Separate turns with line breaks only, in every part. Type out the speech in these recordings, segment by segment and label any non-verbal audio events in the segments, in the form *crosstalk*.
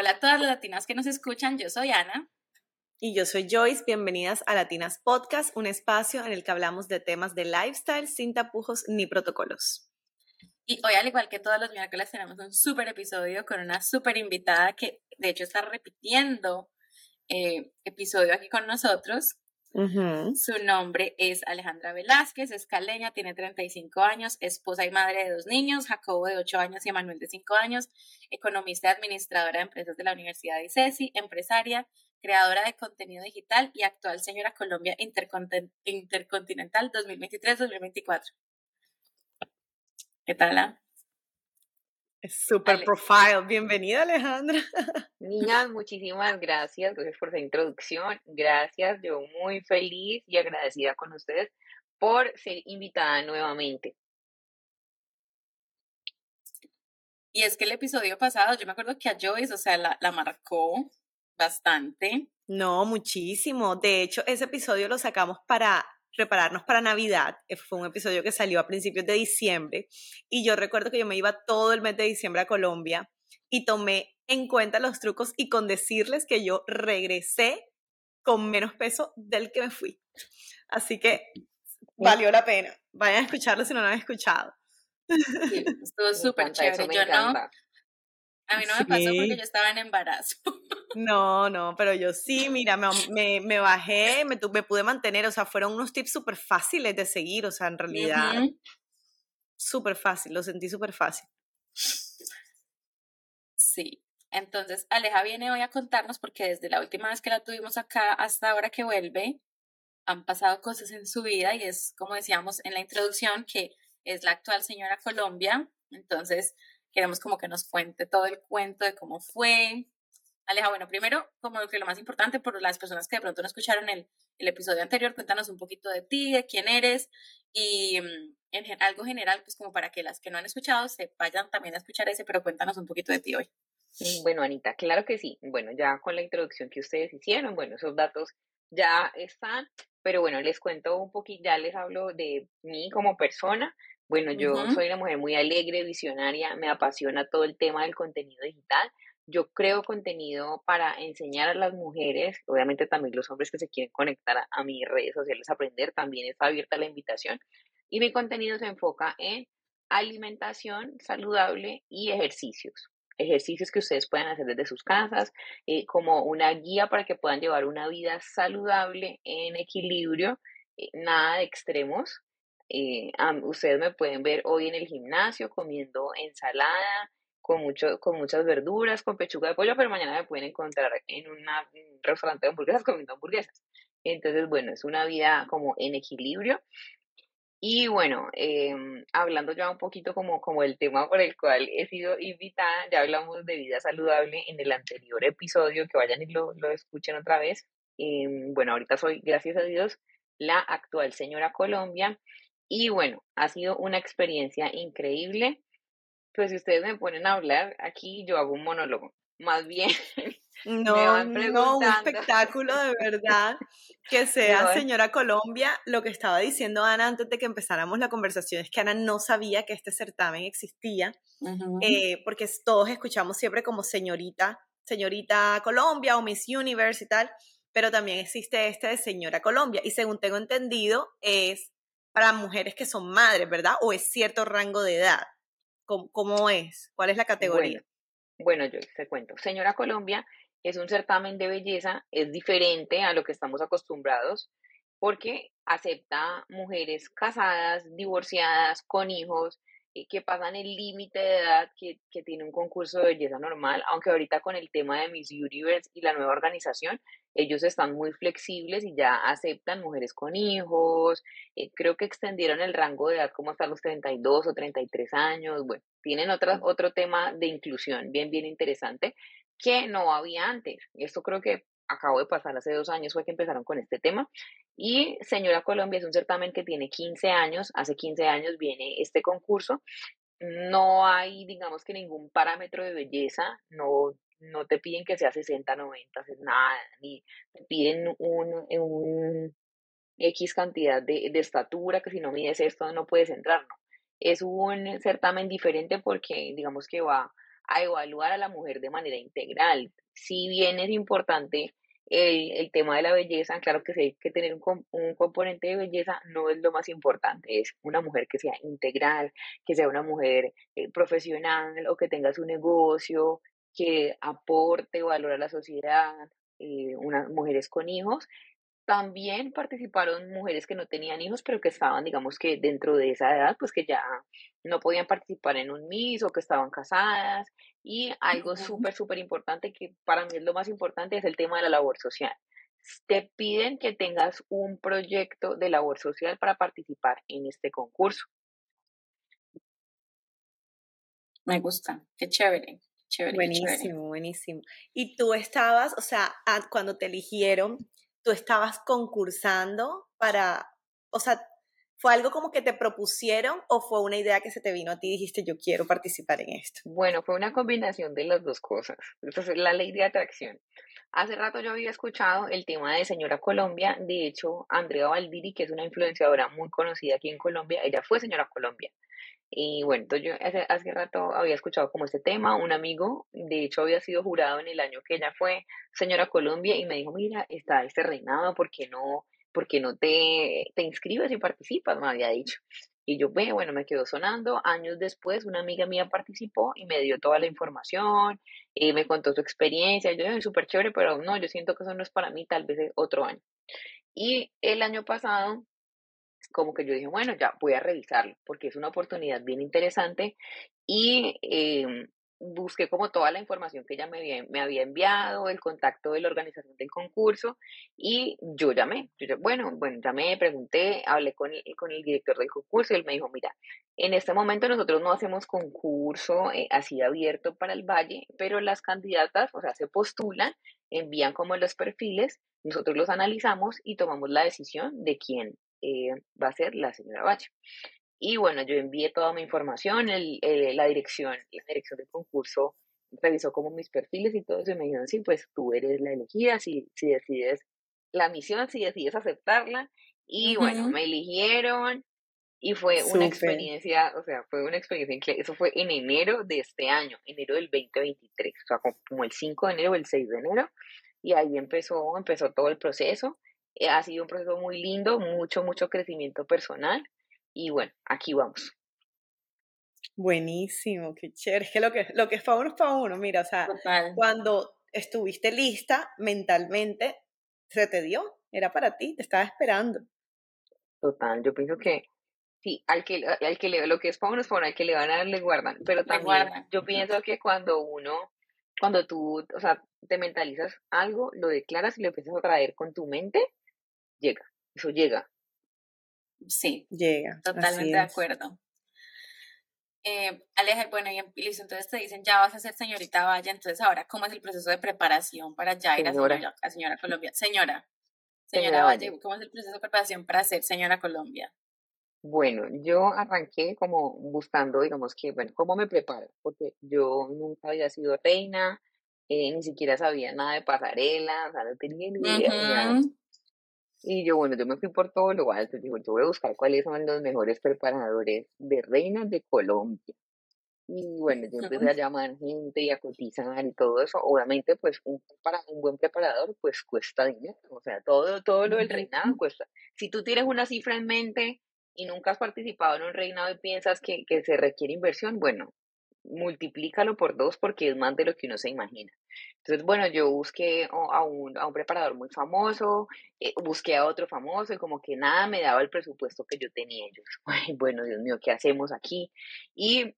Hola a todas las latinas que nos escuchan, yo soy Ana.
Y yo soy Joyce, bienvenidas a Latinas Podcast, un espacio en el que hablamos de temas de lifestyle sin tapujos ni protocolos.
Y hoy, al igual que todos los miércoles, tenemos un súper episodio con una súper invitada que de hecho está repitiendo eh, episodio aquí con nosotros. Su nombre es Alejandra Velázquez, es caleña, tiene 35 años, esposa y madre de dos niños, Jacobo de 8 años y Manuel de 5 años, economista y administradora de empresas de la Universidad de ICESI, empresaria, creadora de contenido digital y actual señora Colombia Intercontinental 2023-2024. ¿Qué tal?
Super profile. Bienvenida, Alejandra. *laughs*
Niñas, muchísimas gracias. Gracias por esa introducción. Gracias. Yo muy feliz y agradecida con ustedes por ser invitada nuevamente.
Y es que el episodio pasado, yo me acuerdo que a Joyce, o sea, la, la marcó bastante.
No, muchísimo. De hecho, ese episodio lo sacamos para prepararnos para Navidad. Fue un episodio que salió a principios de diciembre y yo recuerdo que yo me iba todo el mes de diciembre a Colombia y tomé en cuenta los trucos y con decirles que yo regresé con menos peso del que me fui. Así que valió la pena. Vayan a escucharlo si no lo han escuchado.
estuvo súper chévere. Yo no, a mí no me pasó porque yo estaba en embarazo. *laughs*
No, no, pero yo sí, mira, me, me, bajé, me, me, pude mantener, o sea, fueron unos tips súper fáciles de seguir, o sea, en realidad, súper fácil, lo sentí súper fácil.
Sí, entonces Aleja viene hoy a contarnos porque desde la última vez que la tuvimos acá hasta ahora que vuelve, han pasado cosas en su vida y es, como decíamos en la introducción, que es la actual señora Colombia, entonces queremos como que nos cuente todo el cuento de cómo fue. Aleja, bueno, primero, como que lo más importante, por las personas que de pronto no escucharon el, el episodio anterior, cuéntanos un poquito de ti, de quién eres y mm, en algo general, pues como para que las que no han escuchado se vayan también a escuchar ese, pero cuéntanos un poquito de ti hoy.
Bueno, Anita, claro que sí. Bueno, ya con la introducción que ustedes hicieron, bueno, esos datos ya están, pero bueno, les cuento un poquito, ya les hablo de mí como persona. Bueno, yo soy una mujer muy alegre, visionaria, me apasiona todo el tema del contenido digital. Yo creo contenido para enseñar a las mujeres, obviamente también los hombres que se quieren conectar a, mis redes sociales, aprender, también está abierta la invitación. Y mi contenido se enfoca en alimentación saludable y ejercicios. Ejercicios que ustedes puedan hacer desde sus casas, eh, como una guía para que puedan llevar una vida saludable en equilibrio, eh, nada de extremos, eh, ustedes me pueden ver hoy en el gimnasio comiendo ensalada, con, mucho, con muchas verduras, con pechuga de pollo, pero mañana me pueden encontrar en un restaurante de hamburguesas comiendo hamburguesas. Entonces, bueno, es una vida como en equilibrio. Y bueno, em, hablando ya un poquito como, como el tema por el cual he sido invitada, ya hablamos de vida saludable en el anterior episodio, que vayan y lo, lo escuchen otra vez. Em, bueno, ahorita soy, gracias a Dios, la actual señora Colombia y bueno, ha sido una experiencia increíble. Pues si ustedes me ponen a hablar, aquí yo hago un monólogo. Más bien. *laughs*
No, no, un espectáculo de verdad que *laughs* sea señora Colombia. Lo que estaba diciendo Ana antes de que empezáramos la conversación es que Ana no sabía que este certamen existía, eh, porque todos escuchamos siempre como señorita, señorita Colombia o Miss Universe y tal, pero también existe este de señora Colombia. Y según tengo entendido, es para mujeres que son madres, ¿verdad? ¿O es cierto rango de edad? ¿Cómo, es? ¿Cuál es la categoría?
Bueno, yo te cuento. Señora Colombia es un certamen de belleza, es diferente a lo que estamos acostumbrados porque acepta mujeres casadas, divorciadas, con hijos, que pasan el límite de edad que, que, tiene un concurso de belleza normal, aunque ahorita con el tema de Miss Universe y la nueva organización, ellos están muy flexibles y ya aceptan mujeres con hijos, eh, creo que extendieron el rango de edad como hasta los 32 o 33 años, bueno, tienen otra, otro tema de inclusión bien, bien interesante que no había antes. Esto creo que acabo de pasar hace dos años fue que empezaron con este tema. Y Señora Colombia es un certamen que tiene 15 años, hace 15 años viene este concurso. No hay, digamos que ningún parámetro de belleza, no, no te piden que sea 60, 90, nada, ni te piden un, un X cantidad de, de estatura, que si no mides esto no puedes entrar, no. Es un certamen diferente porque digamos que va a evaluar a la mujer de manera integral. Si bien es importante el, el, tema de la belleza, claro que sí hay que tener un, un, componente de belleza, no es lo más importante, es una mujer que sea integral, que sea una mujer eh, profesional o que tenga su negocio, que aporte valor a la sociedad, eh, unas mujeres con hijos. También participaron mujeres que no tenían hijos, pero que estaban, digamos que dentro de esa edad, pues que ya no podían participar en un MIS o que estaban casadas y algo súper, súper importante, que para mí es lo más importante, es el tema de la labor social. Te piden que tengas un proyecto de labor social para participar en este concurso.
Me gusta, qué chévere. Chévere,
buenísimo, buenísimo. Y tú estabas, o sea, cuando te eligieron, tú estabas concursando para, o sea, ¿Fue algo como que te propusieron o fue una idea que se te vino a ti y dijiste yo quiero participar en esto?
Bueno, fue una combinación de las dos cosas. Entonces, la ley de atracción. Hace rato yo había escuchado el tema de Señora Colombia. De hecho, Andrea Valdiri, que es una influenciadora muy conocida aquí en Colombia, ella fue Señora Colombia. Y bueno, entonces yo hace, hace rato había escuchado como este tema, un amigo, de hecho había sido jurado en el año que ella fue Señora Colombia y me dijo, mira, está este reinado, ¿por qué no porque no te, te inscribes y participas? Me había dicho. Y yo, bueno, me quedó sonando. Años después, una amiga mía participó y me dio toda la información, y me contó su experiencia. Yo, es súper chévere, pero no, yo siento que eso no es para mí, tal vez otro año. Y el año pasado, como que yo dije, bueno, ya voy a revisarlo, porque es una oportunidad bien interesante. Y eh, busqué como toda la información que ella me había, me había enviado, el contacto de la organización del concurso y yo llamé. bueno, bueno, llamé, pregunté, hablé con el, con el director del concurso y él me dijo, mira, en este momento nosotros no hacemos concurso eh, así abierto para el valle, pero las candidatas, o sea, se postulan, envían como los perfiles, nosotros los analizamos y tomamos la decisión de quién eh, va a ser la señora Valle. Y bueno, yo envié toda mi información, el, la dirección, la dirección del concurso revisó como mis perfiles y todo eso y me dijeron, sí, pues tú eres la elegida, si, si decides la misión, si decides aceptarla. Y bueno, me eligieron y fue una experiencia, o sea, fue una experiencia Eso fue en enero de este año, enero del 2023, o sea, como el 5 de enero o el 6 de enero. Y ahí empezó, empezó todo el proceso. Eh, ha sido un proceso muy lindo, mucho, mucho crecimiento personal. Y bueno, aquí vamos.
Buenísimo, qué chévere. Es que lo que, lo que es para uno es para uno. Mira, o sea, cuando estuviste lista mentalmente, se te dio, era para ti, te estaba esperando.
Total, yo pienso que sí, al que, al que le, lo que es para uno es para uno, al que le van a dar, le guardan. Pero también yo pienso *laughs* que cuando uno, cuando tú, o sea, te mentalizas algo, lo declaras y lo empiezas a traer con tu mente, llega, eso llega.
Sí,
llega.
Totalmente de acuerdo. Eh, Aleja, bueno, y listo, entonces te dicen, ya vas a ser señorita Valle, entonces ahora, ¿cómo es el proceso de preparación para ya ir a señora, a señora Colombia? Señora, señora, Valle, ¿cómo es el proceso de preparación para ser señora Colombia?
Bueno, yo arranqué como buscando, digamos que, bueno, ¿cómo me preparo? Porque yo nunca había sido reina, eh, ni siquiera sabía nada de pasarela, o sea, no tenía ni idea. Y yo, bueno, yo me fui por todo lo alto. Digo, yo voy a buscar cuáles son los mejores preparadores de reinas de Colombia. Y bueno, yo empecé a llamar gente y a cotizar y todo eso. Obviamente, pues un, para un buen preparador, pues cuesta dinero. O sea, todo, todo lo del reinado cuesta. Si tú tienes una cifra en mente y nunca has participado en un reinado y piensas que, que se requiere inversión, bueno, multiplícalo por dos porque es más de lo que uno se imagina. Entonces, bueno, yo busqué a un, a un preparador muy famoso, eh, busqué a otro famoso y como que nada me daba el presupuesto que yo tenía. Yo, *laughs* bueno, Dios mío, ¿qué hacemos aquí? Y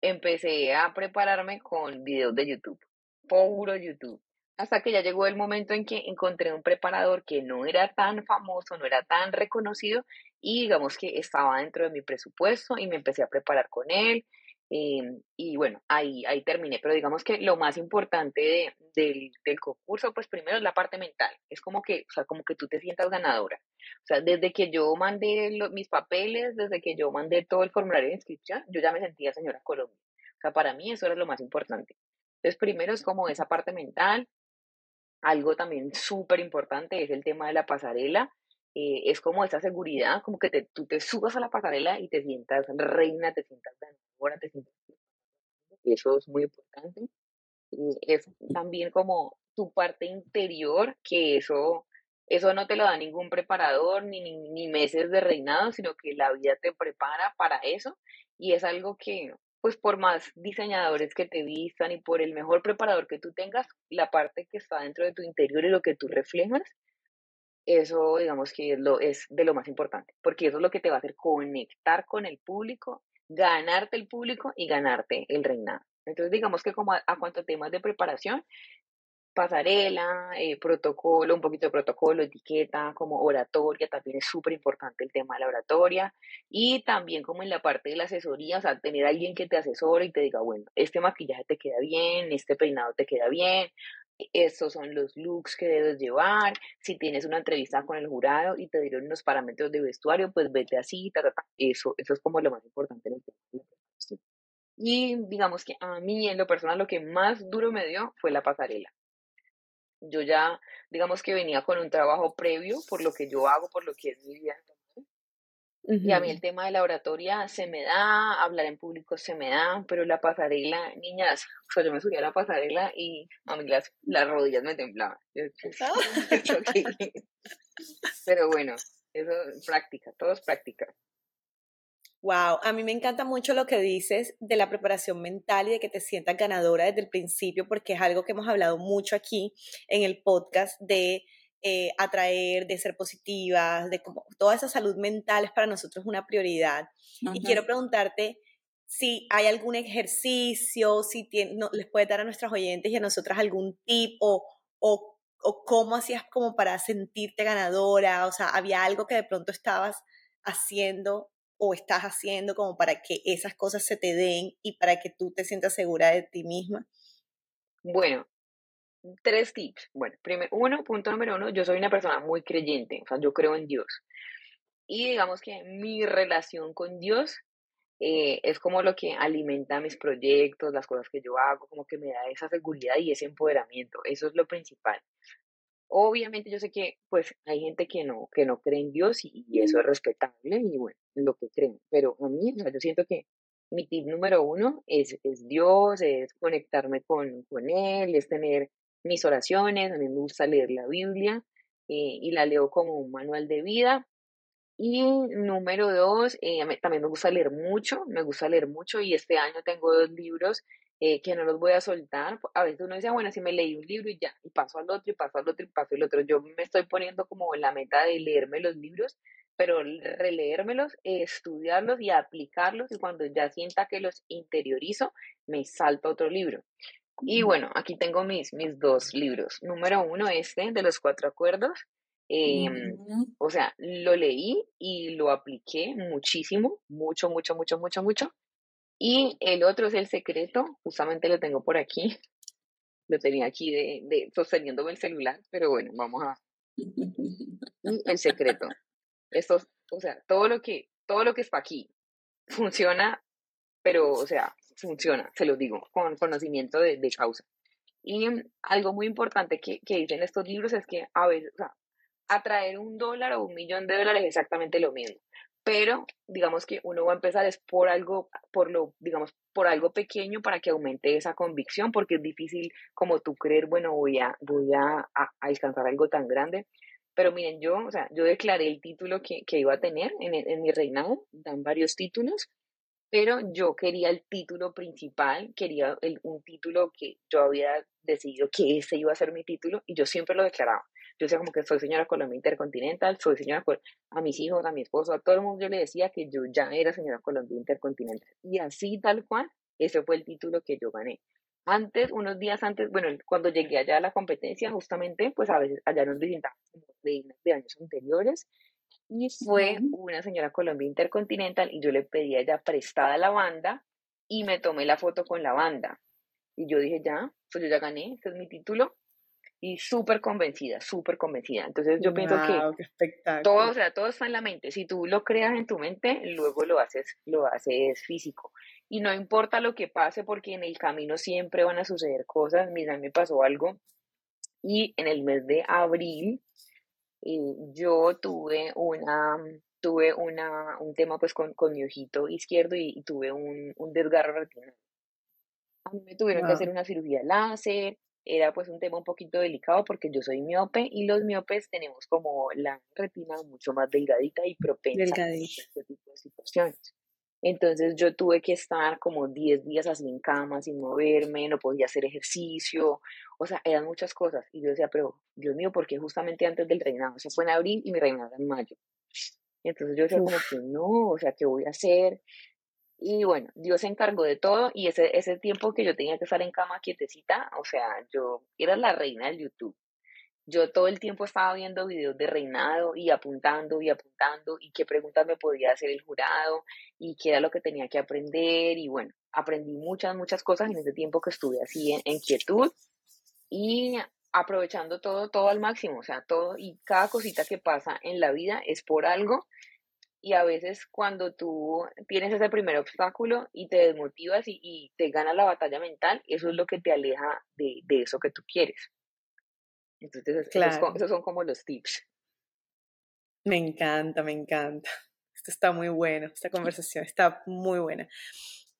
empecé a prepararme con videos de YouTube, puro YouTube. Hasta que ya llegó el momento en que encontré un preparador que no era tan famoso, no era tan reconocido y digamos que estaba dentro de mi presupuesto y me empecé a preparar con él Em, y bueno, ahí, ahí terminé, pero digamos que lo más importante del, del, concurso, pues primero es la parte mental, es como que, o sea, como que tú te sientas ganadora. O sea, desde que yo mandé mis papeles, desde que yo mandé todo el formulario de inscripción, yo ya me sentía señora Colombia. O sea, para mí eso era lo más importante. Entonces, primero es como esa parte mental. Algo también súper importante es el tema de la pasarela. Eh, es como esa seguridad, como que te, tú te subas a la pasarela y te sientas reina, te sientas ganadora, te sientas... eso es muy importante. es también como tu parte interior, que eso, eso no te lo da ningún preparador ni, ni, meses de reinado, sino que la vida te prepara para eso y es algo que, pues por más diseñadores que te vistan y por el mejor preparador que tú tengas, la parte que está dentro de tu interior y lo que tú reflejas, eso digamos que es, lo, es de lo más importante, porque eso es lo que te va a hacer conectar con el público, ganarte el público y ganarte el reinado. Entonces digamos que como a, a cuanto temas de preparación, pasarela, eh, protocolo, un poquito de protocolo, etiqueta, como oratoria, también es súper importante el tema de la oratoria. Y también como en la parte de la asesoría, o sea, tener alguien que te asesore y te diga, bueno, este maquillaje te queda bien, este peinado te queda bien, estos son los looks que debes llevar, si tienes una entrevista con el jurado y te dieron unos parámetros de vestuario, pues vete así, ta, ta, ta. Eso, eso es como lo más importante en Y digamos que a mí en lo personal lo que más duro me dio fue la pasarela yo ya, digamos que venía con un trabajo previo por lo que yo hago, por lo que es mi vida. Y a mí el tema de la oratoria se me da, hablar en público se me da, pero la pasarela, niñas, o sea, yo me subía a la pasarela y a mí las, las rodillas me temblaban. Ah. *laughs* pero bueno, eso es práctica, todo es práctica.
Wow, a mí me encanta mucho lo que dices de la preparación mental y de que te sientas ganadora desde el principio, porque es algo que hemos hablado mucho aquí en el podcast de eh, atraer, de ser positivas, de cómo toda esa salud mental es para nosotros una prioridad. Y quiero preguntarte si hay algún ejercicio, si les puede dar a nuestros oyentes y a nosotras algún tip o, o, o cómo hacías como para sentirte ganadora, o sea, había algo que de pronto estabas haciendo o estás haciendo como para que esas cosas se te den y para que tú te sientas segura de ti misma?
Bueno, tres tips. Bueno, primero, uno, punto número uno, yo soy una persona muy creyente, o sea, yo creo en Dios. Y digamos que mi relación con Dios eh, es como lo que alimenta mis proyectos, las cosas que yo hago, como que me da esa seguridad y ese empoderamiento. Eso es lo principal. Obviamente yo sé que pues hay gente que no, que no cree en Dios y, eso es respetable y bueno, lo que creen, pero a mí, o sea, yo siento que mi tip número uno es, es Dios, es conectarme con, con Él, es tener mis oraciones, a mí me gusta leer la Biblia eh, y la leo como un manual de vida. Y número dos, eh, también me gusta leer mucho, me gusta leer mucho y este año tengo dos libros eh, que no los voy a soltar. A veces uno dice, ah, bueno, si me leí un libro y ya, y paso al otro, y paso al otro, y paso al otro. Yo me estoy poniendo como la meta de leerme los libros, pero releérmelos, estudiarlos y aplicarlos, y cuando ya sienta que los interiorizo, me salto otro libro. Y bueno, aquí tengo mis, mis dos libros. Número uno, este, de los cuatro acuerdos. Em, o sea, lo leí y lo apliqué muchísimo, mucho, mucho, mucho, mucho, mucho. Y el otro es el secreto, justamente lo tengo por aquí. Lo tenía aquí de, de sosteniéndome el celular, pero bueno, vamos a. El secreto. Esto, o sea, todo lo que, todo lo que está aquí funciona, pero, o sea, funciona, se lo digo, con conocimiento de, de causa. Y algo muy importante que, que, dicen estos libros es que a veces, o sea, atraer un dólar o un millón de dólares es exactamente lo mismo pero digamos que uno va a empezar es por algo, por lo, digamos, por algo pequeño para que aumente esa convicción, porque es difícil como tú creer, bueno, voy a, voy a, alcanzar algo tan grande. Pero miren, yo, o sea, yo declaré el título que, que iba a tener en, en mi reinado, dan varios títulos, pero yo quería el título principal, quería el, un título que yo había decidido que ese iba a ser mi título y yo siempre lo declaraba. Yo decía como que soy señora Colombia Intercontinental, soy señora a mis hijos, a mi esposo, a todo el mundo yo le decía que yo ya era señora Colombia Intercontinental. Y así tal cual, ese fue el título que yo gané. Antes, unos días antes, bueno, cuando llegué allá a la competencia, justamente, pues a veces allá nos visitaban de, de años anteriores, y fue una señora Colombia Intercontinental y yo le pedí a ella prestada la banda y me tomé la foto con la banda. Y yo dije, ya, pues yo ya gané, este es mi título, y súper convencida, súper convencida. Entonces yo pienso que todo, o sea, todo está en la mente. Si tú lo creas en tu mente, luego lo haces, lo haces físico. Y no importa lo que pase, porque en el camino siempre van a suceder cosas. Mira, me pasó algo. Y en el mes de abril, eh, yo tuve una tuve una, un tema pues con, con mi ojito izquierdo y, tuve un, un desgarro retinal. A mí me tuvieron que hacer una cirugía láser, era pues un tema un poquito delicado porque yo soy miope y los miopes tenemos como la retina mucho más delgadita y propensa a este tipo de situaciones. Entonces yo tuve que estar como 10 días así en cama, sin moverme, no podía hacer ejercicio, o sea, eran muchas cosas. Y yo decía, pero Dios mío, ¿por qué justamente antes del reinado? O sea, fue en abril y mi reinado era en mayo. Entonces yo decía como que no, o sea, ¿qué voy a hacer? Y bueno, Dios se encargó de todo y ese, ese tiempo que yo tenía que estar en cama quietecita, o sea, yo era la reina del YouTube. Yo todo el tiempo estaba viendo videos de reinado y apuntando y apuntando y qué preguntas me podía hacer el jurado y qué era lo que tenía que aprender y bueno, aprendí muchas, muchas cosas en ese tiempo que estuve así en, quietud y aprovechando todo, todo al máximo, o sea, todo y cada cosita que pasa en la vida es por algo y a veces cuando tú tienes ese primer obstáculo y te desmotivas y, te gana la batalla mental, eso es lo que te aleja de, eso que tú quieres. Entonces, esos, son como los tips.
Me encanta, me encanta. *laughs* Esto está muy bueno, esta conversación está muy buena.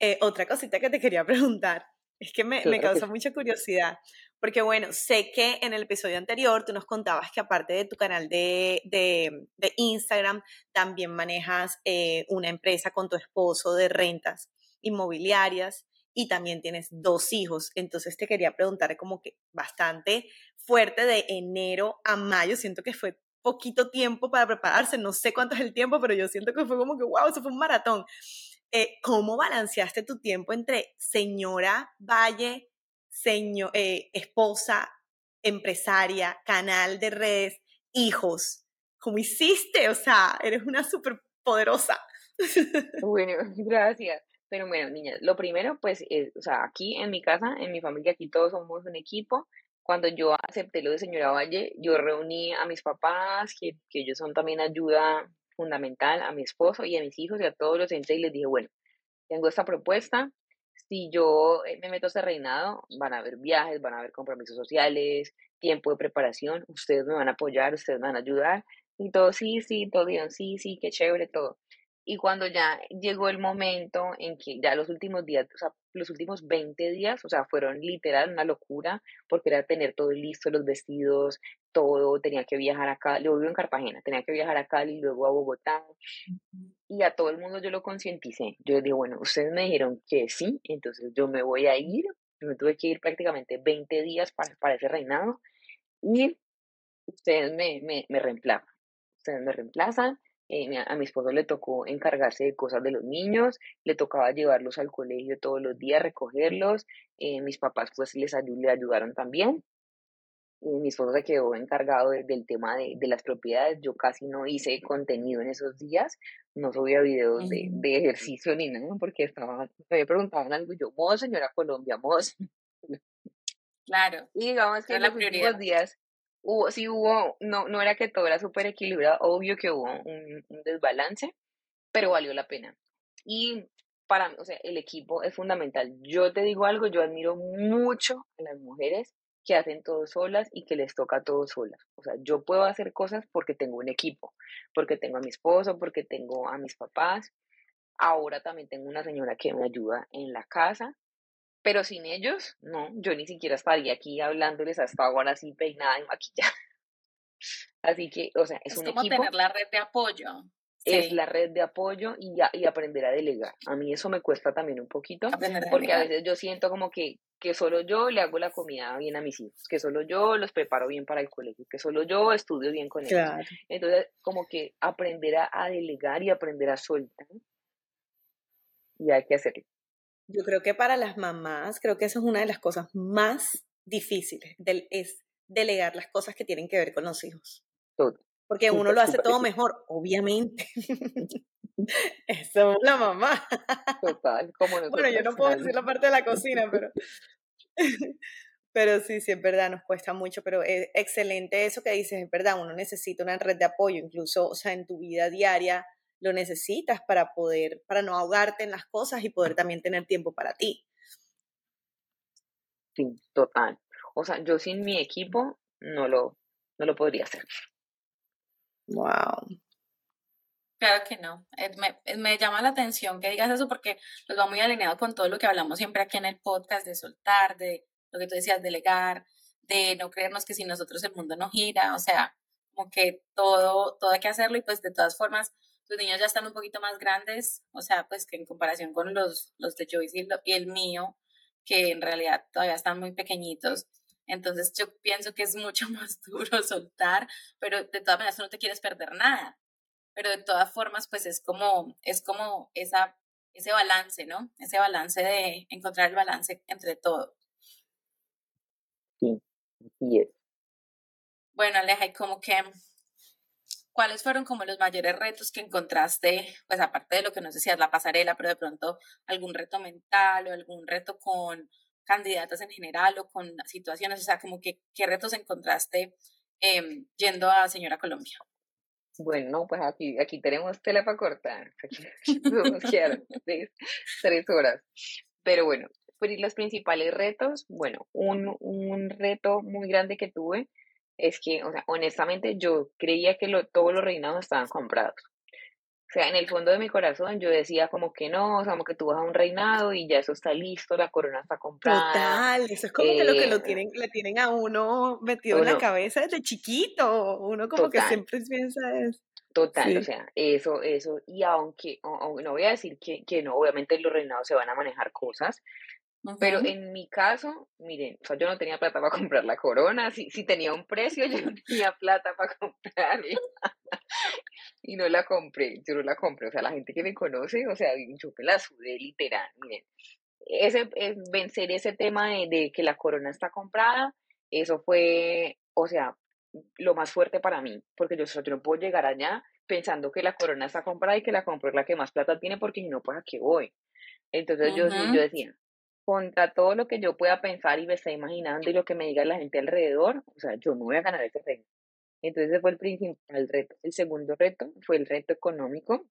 Eh, otra cosita que te quería *laughs* preguntar, es que me, me causa mucha curiosidad. Porque bueno, sé que en el episodio anterior tú nos contabas que aparte de tu canal de, de, de Instagram, también manejas eh, una empresa con tu esposo de rentas inmobiliarias y también tienes dos hijos. Entonces te quería preguntar como que bastante fuerte de enero a mayo. Siento que fue poquito tiempo para prepararse. No sé cuánto es el tiempo, pero yo siento que fue como que, wow, eso fue un maratón. Eh, ¿Cómo balanceaste tu tiempo entre señora Valle, señor, eh, esposa, empresaria, canal de redes, hijos. ¿Cómo hiciste? O sea, eres una súper poderosa. *laughs*
Bueno, *laughs* gracias. Pero bueno, niñas, lo primero, pues, o sea, aquí en mi casa, en mi familia, aquí todos somos un equipo. Cuando yo acepté lo de señora Valle, yo reuní a mis papás, que, que ellos son también ayuda fundamental, a mi esposo y a mis hijos y a todos los entes y les dije, bueno, tengo esta propuesta, si yo eh, me meto a este reinado, van a haber viajes, van a haber compromisos sociales, tiempo de preparación, ustedes me van a apoyar, ustedes me van a ayudar, y todo, sí, sí, todo bien, sí, sí, qué chévere, todo. Y cuando ya llegó el momento en que ya los últimos días, o sea, los últimos 20 días, o sea, fueron literal una locura, porque era tener todo listo, los vestidos, todo, tenía que viajar acá, yo vivo en Cartagena, tenía que viajar a Cali, luego a Bogotá, y a todo el mundo yo lo concienticé. Yo dije, bueno, ustedes me dijeron que sí, entonces yo me voy a ir, yo me tuve que ir prácticamente 20 días para, para ese reinado, y ustedes me, me, me reemplazan, ustedes me reemplazan, eh, a mi esposo le tocó encargarse de cosas de los niños, le tocaba llevarlos al colegio todos los días, recogerlos. Eh, mis papás pues les le ayudaron también. Y mi esposo se quedó encargado del tema de, de, las propiedades. Yo casi no hice contenido en esos días, no subía videos de, de ejercicio ni nada, porque estaba, me preguntaban algo yo, modo señora Colombia, modo.
Claro. *laughs*
Y digamos que en los últimos días hubo, sí hubo, no, no era que todo era súper equilibrado, obvio que hubo un, desbalance, pero valió la pena. Y para o sea, el equipo es fundamental. Yo te digo algo, yo admiro mucho a las mujeres que hacen todo solas y que les toca todo solas. O sea, yo puedo hacer cosas porque tengo un equipo, porque tengo a mi esposo, porque tengo a mis papás. Ahora también tengo una señora que me ayuda en la casa pero sin ellos, no, yo ni siquiera estaría aquí hablándoles hasta ahora así peinada y maquillada. *laughs* Así que, o sea, es, es un como
tener la red de apoyo.
Es la red de apoyo y, y aprender a delegar. A mí eso me cuesta también un poquito, porque a veces yo siento como que, que solo yo le hago la comida bien a mis hijos, que solo yo los preparo bien para el colegio, que solo yo estudio bien con ellos. Entonces, como que aprender a, a delegar y aprender a soltar. Y hay que hacerlo.
Yo creo que para las mamás, creo que esa es una de las cosas más difíciles, del, es delegar las cosas que tienen que ver con los hijos. Porque uno lo hace todo mejor, obviamente. *laughs* *laughs* Eso es la mamá.
Total, como
Bueno, yo no puedo decir la parte de la cocina, pero... *laughs* pero sí, sí, es verdad, nos cuesta mucho, pero es excelente eso que dices, es verdad, uno necesita una red de apoyo, incluso, o sea, en tu vida diaria, lo necesitas para poder, para no ahogarte en las cosas y poder también tener tiempo para ti.
Sí, total. O sea, yo sin mi equipo no lo, no lo podría hacer.
Wow.
Claro que no. Eh, me, eh, me, llama la atención que digas eso porque nos va muy alineado con todo lo que hablamos siempre aquí en el podcast de soltar, de lo que tú decías, delegar, de no creernos que sin nosotros el mundo no gira. O sea, como que todo, todo hay que hacerlo y pues de todas formas tus niños ya están un poquito más grandes, o sea, pues que en comparación con los, los de Joyce y, el mío, que en realidad todavía están muy pequeñitos. Entonces yo pienso que es mucho *laughs* más duro soltar, pero de todas maneras tú no te quieres perder nada. Pero de todas formas, pues es como, es como esa, ese balance, ¿no? Ese balance de encontrar el balance entre todo.
Sí, así es.
Bueno, Aleja, y como que ¿cuáles fueron como los mayores retos que encontraste, pues aparte de lo que nos decías, la pasarela, pero de pronto algún reto mental o algún reto con candidatas en general o con situaciones, o sea, como que qué retos encontraste em, yendo a Señora Colombia?
Bueno, pues aquí, aquí tenemos tela para cortar, *laughs* podemos quedar *laughs* tres, horas, pero bueno, pues los principales retos, bueno, un, un reto muy grande que tuve es que, o sea, honestamente yo creía que lo, todos los reinados estaban comprados. O sea, en el fondo de mi corazón yo decía como que no, o sea, como que tú vas a un reinado y ya eso está listo, la corona está comprada.
Total, eso es como que lo que lo eh, tienen, le tienen a uno metido en la cabeza desde chiquito, uno como que siempre piensa eso.
Total, o sea, eso, eso, y aunque, no voy a decir que, que no, obviamente en los reinados se van a manejar cosas, pero en mi caso, miren, o sea, yo no tenía plata para *laughs* comprar la corona, si, si tenía un precio, yo no *laughs* tenía plata para comprarla. y no la compré, yo no la compré. O sea, la gente que me conoce, o sea, yo me la sudé literal, miren. Ese, vencer ese tema de, de que la corona está comprada, eso fue, o sea, lo más fuerte para mí, porque yo, yo no puedo llegar allá pensando que la corona está comprada y que la compro es la que más plata tiene, porque si no, pues a qué voy. Entonces yo, yo decía, contra todo lo que yo pueda pensar y me esté imaginando y lo que me diga la gente alrededor, o sea, yo no voy a ganar ese reto. Entonces ese fue el principal reto. El segundo reto fue el reto económico.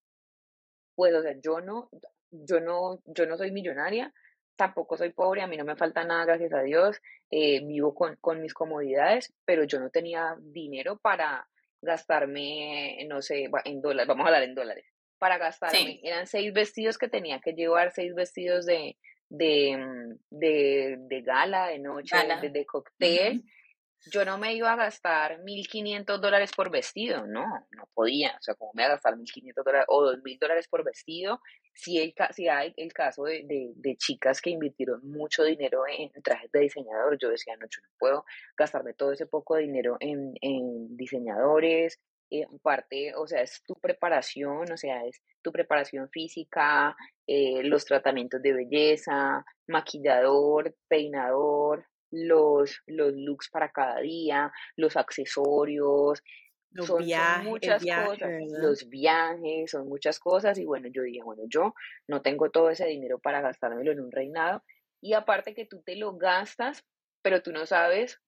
Pues, o sea, yo no, yo no, yo no soy millonaria, tampoco soy pobre, a mí no me falta nada, gracias a Dios, eh, vivo con, con mis comodidades, pero yo no tenía dinero para gastarme, no sé, en dólares, vamos a hablar en dólares, para gastarme. Eran seis vestidos que tenía que llevar, seis vestidos de, de, mm, de, de gala, de noche, de, de, cóctel, yo no me iba a gastar 1.500 dólares por vestido, no, no podía, o sea, como me iba a gastar 1.500 dólares o 2.000 dólares por vestido, si, el, si hay el caso de, de, de, chicas que invirtieron mucho dinero en trajes de diseñador, yo decía, no, yo no puedo gastarme todo ese poco dinero en, en diseñadores, eh, aparte, o sea, es tu preparación, o sea, es tu preparación física, eh, los tratamientos de belleza, maquillador, peinador, los, los looks para cada día, los accesorios,
los son, viajes,
muchas cosas, los viajes, son muchas cosas y bueno, yo dije, bueno, yo no tengo todo ese dinero para gastármelo en un reinado y aparte que tú te lo gastas, pero tú no sabes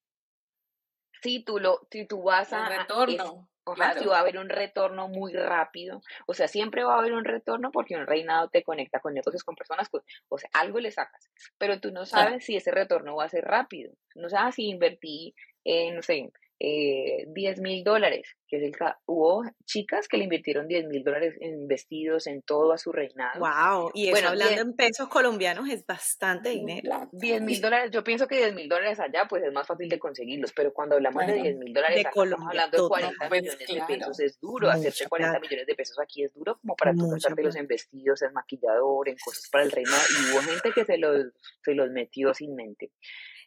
si tú lo si tú vas a
retorno
Claro. va a haber un retorno muy rápido. O sea, siempre va a haber un retorno porque un reinado te conecta con negocios, con personas, pues, o sea, algo le sacas. Pero tú no sabes si ese retorno va a ser rápido. No sabes si invertí, en, no sé, eh, 10 mil dólares, que es el hubo chicas que le invirtieron 10 mil dólares en vestidos, en todo a su reinado.
Wow, y eso hablando en pesos colombianos es bastante dinero.
10 *laughs* mil dólares, yo pienso que 10 mil dólares allá pues es más fácil de conseguirlos, pero cuando hablamos de 10 mil dólares acá, estamos hablando de 40 pues, millones de pesos, es duro, hacerse 40 millones de pesos aquí es duro como para tú gastártelos en vestidos, en maquillador, en cosas para el reinado, y hubo gente que se los, se los metió sin mente.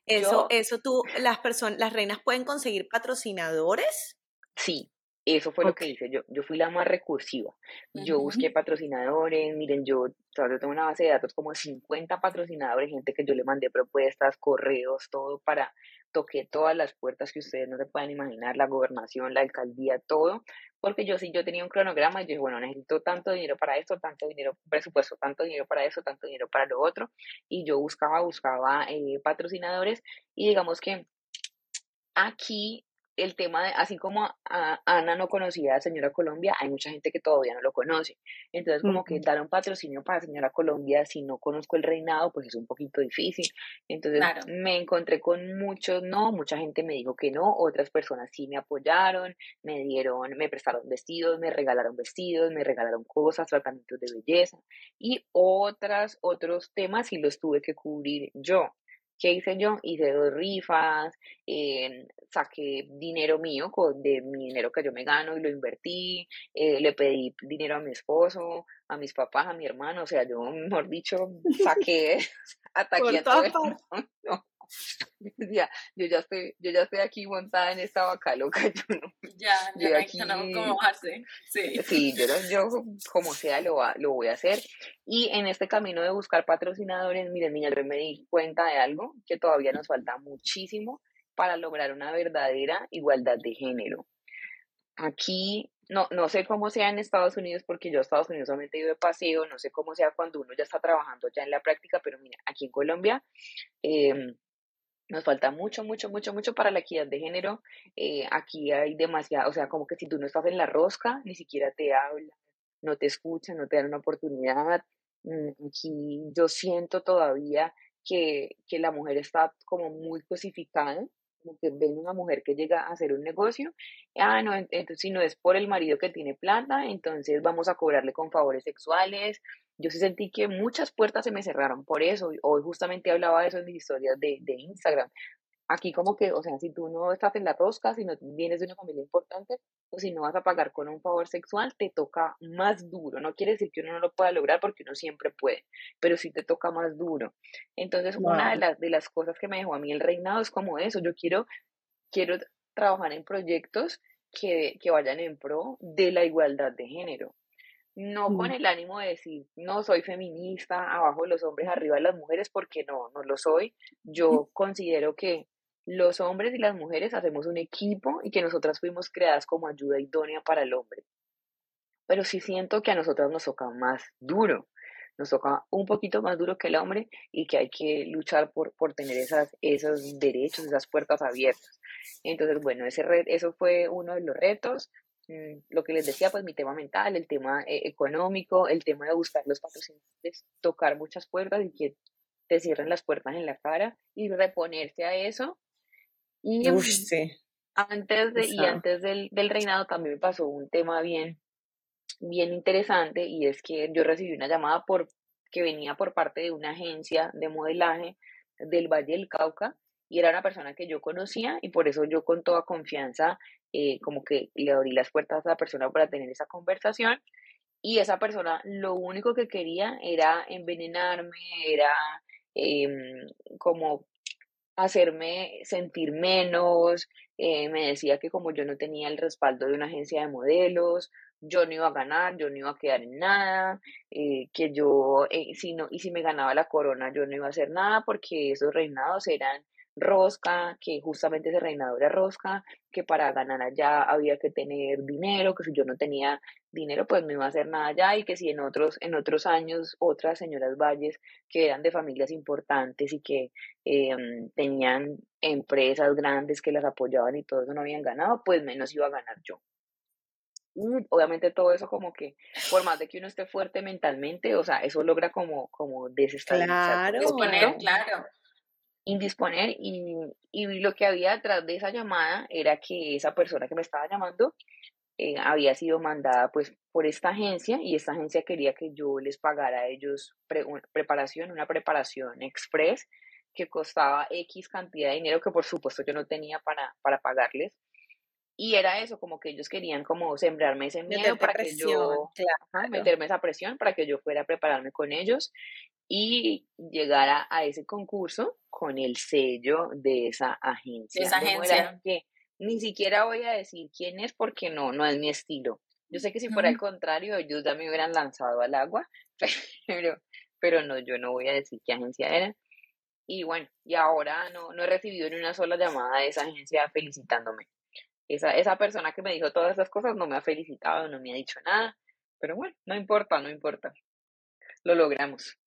Eso, eso tú, las personas, las reinas pueden conseguir patrocinadores.
Sí, eso fue lo que hice. Yo, yo fui la más recursiva. Yo busqué patrocinadores. Miren, yo, yo tengo una base de datos como 50 patrocinadores, gente que yo le mandé propuestas, correos, todo para toqué todas las puertas que ustedes no se pueden imaginar, la gobernación, la alcaldía, todo, porque yo sí, yo tenía un cronograma y yo dije, bueno, necesito tanto dinero para esto, tanto dinero, presupuesto, tanto dinero para eso, tanto dinero para lo otro, y yo buscaba, buscaba eh, patrocinadores, y digamos que aquí el tema de, así como Ana no conocía a Señora Colombia, hay mucha gente que todavía no lo conoce. Entonces, como que dar un patrocinio para Señora Colombia, si no conozco el reinado, pues es un poquito difícil. Entonces, me encontré con muchos no, mucha gente me dijo que no, otras personas sí me apoyaron, me dieron, me prestaron vestidos, me regalaron vestidos, me regalaron cosas, tratamientos de belleza y otras, otros temas sí los tuve que cubrir yo. ¿Qué hice yo? Hice dos rifas, eh, saqué dinero mío de mi dinero que yo me gano y lo invertí, eh, le pedí dinero a mi esposo, a mis papás, a mi hermano, o sea, yo, mejor dicho, saqué, *laughs* ataqué a todo el mundo. Ya, *laughs* yo ya estoy, yo ya estoy aquí montada en esta vaca loca, *laughs* yo no.
Ya, ya aquí, no cómo bajarse. Sí,
sí yo, yo como sea lo, lo voy a hacer. Y en este camino de buscar patrocinadores, miren, niña, yo me di cuenta de algo, que todavía nos falta muchísimo para lograr una verdadera igualdad de género. Aquí no, no sé cómo sea en Estados Unidos, porque yo a Estados Unidos solamente he ido de paseo, no sé cómo sea cuando uno ya está trabajando ya en la práctica, pero mira, aquí en Colombia eh, nos falta mucho, mucho, mucho, mucho para la equidad de género. Eh, aquí hay demasiado, o sea, como que si tú no estás en la rosca, ni siquiera te hablan, no te escuchan, no te dan una oportunidad. Mm, aquí yo siento todavía que, que la mujer está como muy cosificada, como que ven una mujer que llega a hacer un negocio, ah, no, entonces si no es por el marido que tiene plata, entonces vamos a cobrarle con favores sexuales, yo sí sentí que muchas puertas se me cerraron por eso. Hoy justamente hablaba de eso en mis historias de, de Instagram. Aquí como que, o sea, si tú no estás en la rosca, si no vienes de una familia importante, o si no vas a pagar con un favor sexual, te toca más duro. No quiere decir que uno no lo pueda lograr porque uno siempre puede, pero sí te toca más duro. Entonces, una de las, de las cosas que me dejó a mí el reinado es como eso. Yo quiero, quiero trabajar en proyectos que, que vayan en pro de la igualdad de género no con el ánimo de decir, no soy feminista, abajo los hombres, arriba las mujeres, porque no, no lo soy. Yo considero que los hombres y las mujeres hacemos un equipo y que nosotras fuimos creadas como ayuda idónea para el hombre. Pero sí siento que a nosotras nos toca más duro, nos toca un poquito más duro que el hombre y que hay que luchar por, por tener esas, esos derechos, esas puertas abiertas. Entonces, bueno, ese eso fue uno de los retos. Mm, lo que les decía, pues mi tema mental, el tema eh, económico, el tema de buscar los patrocinadores, tocar muchas puertas y que te cierren las puertas en la cara y reponerse a eso. Y antes, de, y antes del, del reinado también me pasó un tema bien, bien interesante y es que yo recibí una llamada por, que venía por parte de una agencia de modelaje del Valle del Cauca y era una persona que yo conocía y por eso yo con toda confianza eh, como que le abrí las puertas a la persona para tener esa conversación y esa persona lo único que quería era envenenarme, era em, como hacerme sentir menos, eh, me decía que como yo no tenía el respaldo de una agencia de modelos, yo no iba a ganar, yo no iba a quedar en nada, eh, que yo, si no, y si me ganaba la corona, yo no iba a hacer nada porque esos reinados eran rosca, que justamente ese reinado era rosca, que para ganar allá había que tener dinero, que si yo no tenía dinero pues no iba a hacer nada allá y que si en otros, en otros años otras señoras Valles que eran de familias importantes y que em, tenían empresas grandes que las apoyaban y todo eso no habían ganado, pues menos iba a ganar yo. Y obviamente todo eso como que, por más de que uno esté fuerte mentalmente, o sea, eso logra como, como desestabilizar.
Claro, claro
indisponer y, y lo que había detrás de esa llamada era que esa persona que me estaba llamando eh, había sido mandada pues por esta agencia y esta agencia quería que yo les pagara a ellos preparación, una preparación express que costaba X cantidad de dinero que por supuesto yo no tenía para, para pagarles. Y era eso, como que ellos querían como sembrarme ese miedo para que yo, meterme esa presión para que yo fuera a prepararme con ellos y llegar a, ese concurso con el sello de esa agencia.
De esa agencia.
Que ni siquiera voy a decir quién es porque no, no es mi estilo. Yo sé que si fuera al contrario, ellos ya me hubieran lanzado al agua, *laughs* pero, pero no, yo no voy a decir qué agencia era. Y bueno, y ahora no, no he recibido ni una sola llamada de esa agencia felicitándome. Esa, esa persona que me dijo todas esas cosas no me ha felicitado, no me ha dicho nada. Pero bueno, no importa, no importa. Lo logramos.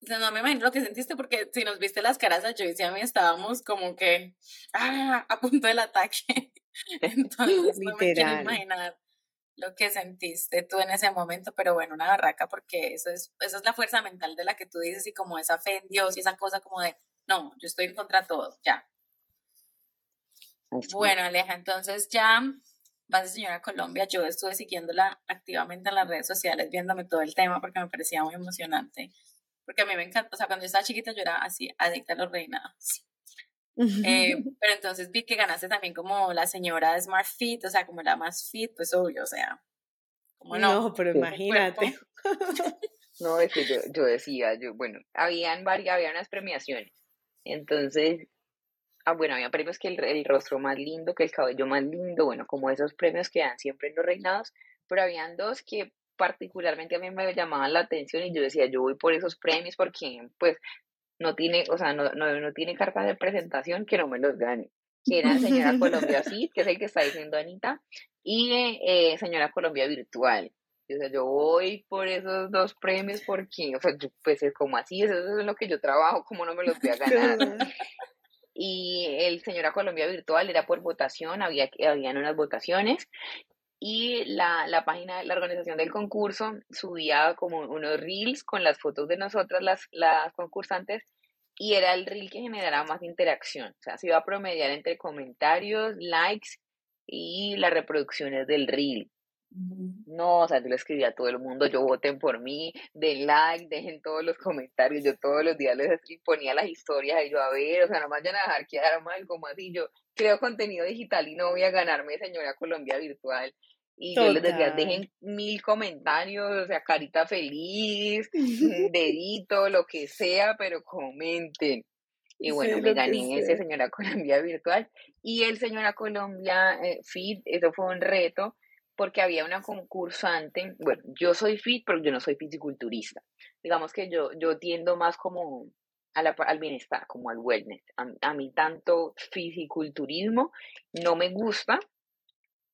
no me imagino lo que sentiste porque si nos viste las caras a Joyce y a mí estábamos como que ah, a punto del ataque. *laughs* Entonces no me quiero imaginar lo que sentiste tú en ese momento, pero bueno, una barraca porque eso es, eso es la fuerza mental de la que tú dices y como esa fe en Dios y esa cosa como de, no, yo estoy en contra de todo, ya. Bueno, Aleja, entonces ya vas a señora Colombia, yo estuve siguiéndola activamente en las redes sociales, viéndome todo el tema porque me parecía muy emocionante, porque a mí me encanta, o sea, cuando yo estaba chiquita yo era así adicta a los reinados. *laughs* Eh, pero entonces vi que ganaste también como la señora de Smart Fit, o sea, como la más fit, pues obvio, o sea,
como no. No, pero imagínate.
no, es que yo, yo decía, yo, bueno, habían varias, había unas premiaciones. Entonces, ah, bueno, había premios que el, el, rostro más lindo, que el cabello más lindo, bueno, como esos premios que dan siempre en los reinados, pero habían dos que particularmente a mí me llamaban la atención y yo decía, yo voy por esos premios porque, pues, no tiene, o sea, no, no, no tiene carta de presentación que no me los gane. Que era Señora *laughs* Colombia sí que es el que está diciendo Anita, y eh, Señora Colombia Virtual. O sea, yo voy por esos dos premios porque, o sea, pues es como así, eso, es lo que yo trabajo, como no me los voy a ganar. Y el Señora Colombia Virtual era por votación, había, habían unas votaciones y la, la, página, la organización del concurso subía como unos reels con las fotos de nosotras, las, las concursantes, y era el reel que generara más interacción. O sea, se iba a promediar entre comentarios, likes y las reproducciones del reel. No, o sea, yo le escribía a todo el mundo, yo voten por mí, den like, dejen todos los comentarios, yo todos los días les ponía las historias y yo, a ver, o sea, no vayan a dejar quedar mal, como así, yo creo contenido digital y no voy a ganarme señora Colombia virtual. Y yo les decía, dejen mil comentarios, o sea, carita feliz, *laughs* dedito, lo que sea, pero comenten. Y bueno, me gané ese Señora Colombia virtual. Y el Señora Colombia eh, Fit, eso fue un reto, porque había una concursante, bueno, yo soy fit, pero yo no soy fisiculturista. Digamos que yo, yo tiendo más como a la, al bienestar, como al wellness. A, a mí tanto fisiculturismo no me gusta,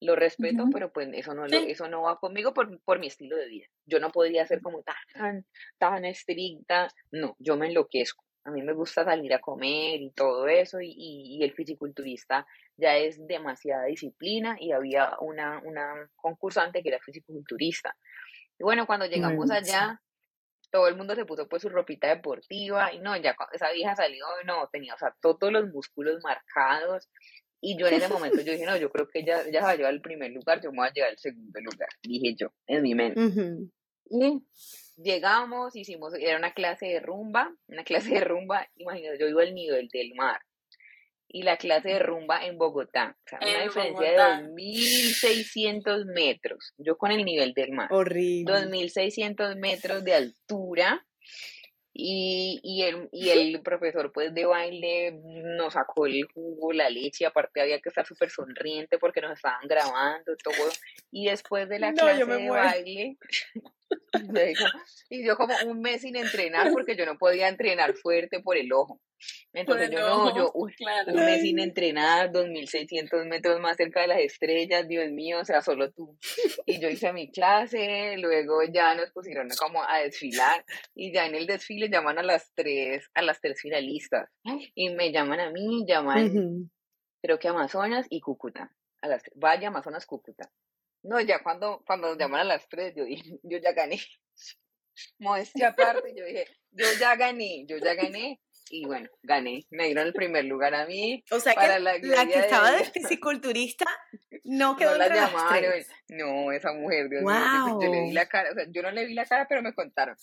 lo respeto, pero pues eso no, eso no va conmigo por, por, mi estilo de vida. Yo no podría ser como tan, tan estricta, no, yo me enloquezco. A mí me gusta salir a comer y todo eso, y, y, el fisiculturista ya es demasiada disciplina, y había una, una concursante que era fisiculturista. Y bueno, cuando llegamos allá, todo el mundo se puso pues su ropita deportiva, y no, ya esa vieja salió, no, tenía, o sea, todos los músculos marcados, y yo en ese momento yo dije, no, yo creo que ella, ella va a llevar el primer lugar, yo me voy a llevar el segundo lugar, dije yo, en mi mente. Y llegamos, hicimos, era una clase de rumba, una *laughs* clase de rumba, imagínate, yo iba al nivel del mar. Y la clase de rumba en Bogotá, o sea, una diferencia de 2.600 metros, yo con el nivel del mar.
Horrible.
2.600 metros de altura, y, y, el, y el profesor pues de baile nos sacó el jugo, la leche, aparte había que estar súper sonriente porque nos estaban grabando todo. Y después de la clase de baile, *laughs* *laughs* y yo como un mes sin entrenar porque yo no podía entrenar fuerte por el ojo. Entonces yo no, yo un mes sin entrenar, 2600 metros más cerca de las estrellas, Dios mío, o sea, solo tú. Y yo hice mi clase, luego ya nos pusieron como a desfilar y ya en el desfile llaman a las tres, a las tres finalistas y me llaman a mí, llaman creo que Amazonas y Cúcuta. A las, vaya Amazonas, Cúcuta. No, ya cuando, cuando nos llaman a las tres, yo dije, *laughs* yo ya gané. *laughs* Modestia aparte, yo dije, yo ya gané, yo ya gané. Y bueno, gané. Me dieron el primer lugar a mí.
O sea que la, que estaba de, fisiculturista *laughs* no quedó no la llamaron.
No, esa mujer, Dios mío, yo le vi la cara, o sea, yo no le vi la cara, pero me contaron.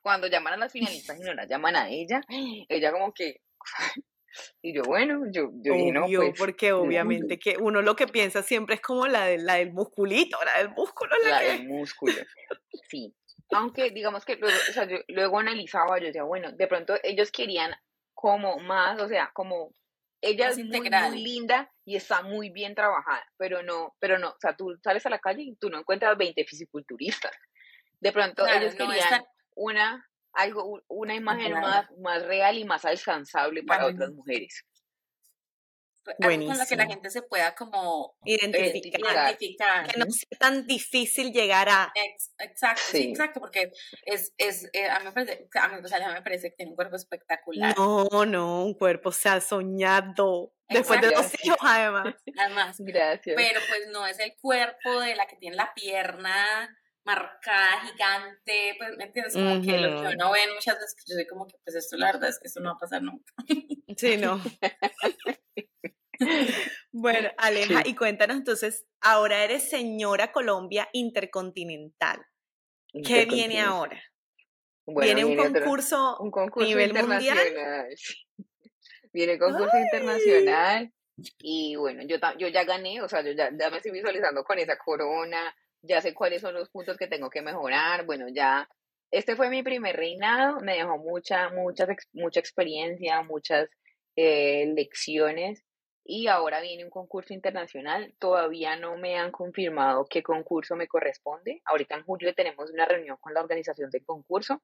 Cuando llaman a las finalistas y no la llaman a ella, *gasps* ella como que y yo, bueno, yo, yo dije, no, pues,
porque obviamente que uno lo que piensa siempre es como la, de, la del musculito, la del músculo.
La, del músculo, sí. Aunque digamos que luego, o sea, yo, luego analizaba, yo decía, bueno, de pronto ellos querían como más, o sea, como ella es muy, muy, linda y está muy bien trabajada, pero no, pero no, o sea, tú sales a la calle y tú no encuentras 20 fisiculturistas. De pronto ellos querían una algo, una imagen más, más real y más alcanzable para otras mujeres.
algo con lo que la gente se pueda como
eh, identificar, que no sea tan difícil llegar a
exacto sí. exacto porque es, es eh, a mí me parece a mí, me parece que tiene un cuerpo espectacular.
No no un cuerpo se ha soñado después de dos hijos además.
Además
gracias.
pero pues no es el cuerpo de la que tiene la pierna marcada, gigante, pues, ¿me entiendes? Como que lo que uno ve muchas veces, yo soy como que, pues esto la verdad es que esto no va a pasar nunca.
Sí, no. bueno, *laughs* Aleja, y cuéntanos entonces, ahora eres señora Colombia Intercontinental. ¿Qué viene ahora? ¿Viene un concurso,
un concurso nivel internacional. *laughs* Viene concurso internacional y bueno, yo, yo ya gané, o sea, yo ya, ya me estoy visualizando con esa corona, ya sé cuáles son los puntos que tengo que mejorar, bueno, ya, este fue mi primer reinado, me dejó mucha, mucha, mucha experiencia, muchas eh, lecciones y ahora viene un concurso internacional. Todavía no me han confirmado qué concurso me corresponde. Ahorita en julio tenemos una reunión con la organización del concurso.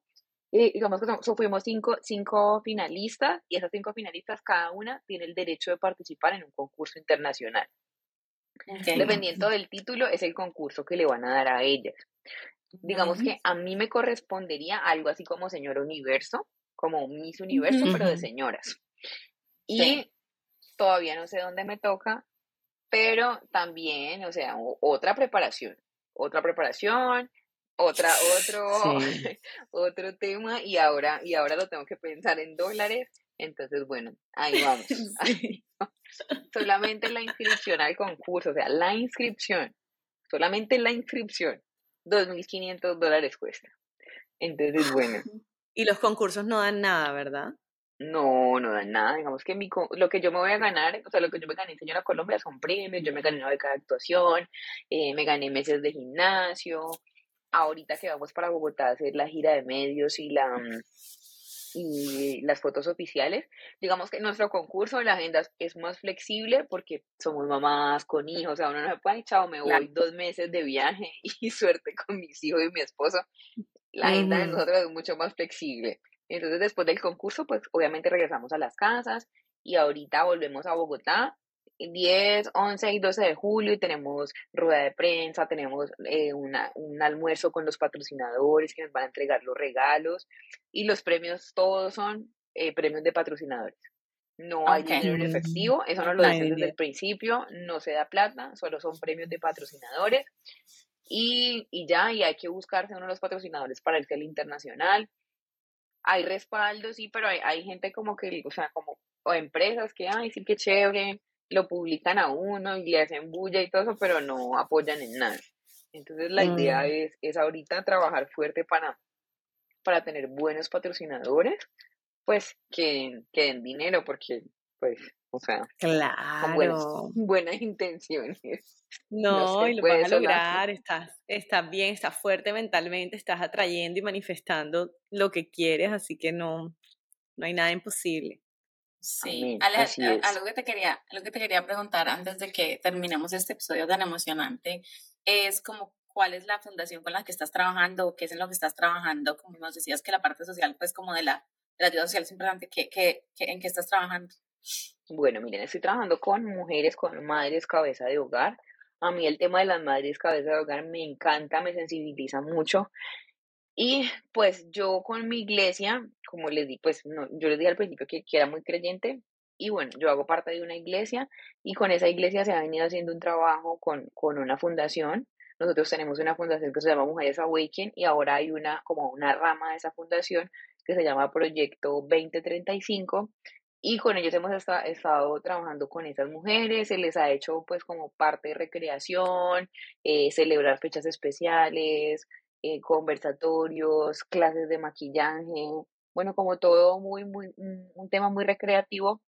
Y digamos que fuimos cinco, cinco finalistas y esas cinco finalistas, cada una tiene el derecho de participar en un concurso internacional. Dependiendo del título, es el concurso que le van a dar a ellas. Digamos que a mí me correspondería algo así como Señor Universo, como Miss Universo, pero de señoras. Y todavía no sé dónde me toca, pero también, o sea, otra preparación, otra preparación, otra, otro, *laughs* otro tema, y ahora, y ahora lo tengo que pensar en dólares. Entonces, bueno, ahí vamos. *laughs* *laughs* *laughs* solamente la inscripción al concurso, o sea, la inscripción, solamente la inscripción, 2.500 dólares cuesta. Entonces, bueno. *laughs*
Y los concursos no dan nada, ¿verdad?
No, no dan nada. Digamos que mi, lo que yo me voy a ganar, o sea, lo que yo me gané en Señora Colombia son premios. Yo me gané una beca de actuación, eh, me gané meses de gimnasio. Ahorita que vamos para Bogotá a hacer la gira de medios y la, mm, y las fotos oficiales. Digamos que nuestro concurso, la agenda es más flexible porque somos mamás con hijos, o sea, uno no se puede, chao, me voy dos meses de viaje *laughs* y suerte con mis hijos y mi esposo. La agenda de nosotros es mucho más flexible. Entonces, después del concurso, pues obviamente regresamos a las casas y ahorita volvemos a Bogotá 10, 11 y 12 de julio y tenemos rueda de prensa, tenemos eh, una, un almuerzo con los patrocinadores que nos van a entregar los regalos y los premios todos son eh, premios de patrocinadores. No hay dinero en efectivo, eso nos lo dicen desde el principio, no se da plata, solo son premios de patrocinadores y, y ya, y hay que buscarse uno de los patrocinadores para el internacional. Hay respaldo, sí, pero hay, hay gente como que, o sea, como o empresas que, ay, sí, que chévere, lo publican a uno y le hacen bulla y todo eso, pero no apoyan en nada. Entonces la idea mm. es, es ahorita trabajar fuerte para, para tener buenos patrocinadores, pues que, que den dinero, porque pues, o sea,
claro.
con *laughs* buenas, intenciones.
No, y lo vas a lograr, estás, estás bien, estás fuerte mentalmente, estás atrayendo y manifestando lo que quieres, así que no, no hay nada imposible.
Sí, algo, que te quería, algo que te quería preguntar antes de que terminemos este episodio tan emocionante es como cuál es la fundación con la que estás trabajando, qué es en lo que estás trabajando, como nos decías que la parte social, pues como de la, de la ayuda social es importante, ¿qué, qué, ¿en qué estás trabajando?
Bueno, miren, estoy trabajando con mujeres, con madres cabeza de hogar. A mí el tema de las madres cabeza de hogar me encanta, me sensibiliza mucho. Y pues yo con mi iglesia, como les di, pues no, yo les dije al principio que, que, era muy creyente y bueno, yo hago parte de una iglesia y con esa iglesia se ha venido haciendo un trabajo con, con una fundación. Nosotros tenemos una fundación que se llama Mujeres Awaken y ahora hay una como una rama de esa fundación que se llama Proyecto 2035 y con ellos hemos estado trabajando con esas mujeres, se les ha hecho pues como parte de recreación, eh, celebrar fechas especiales, eh, conversatorios, clases de maquillaje, bueno, como todo muy, muy, un, tema muy recreativo,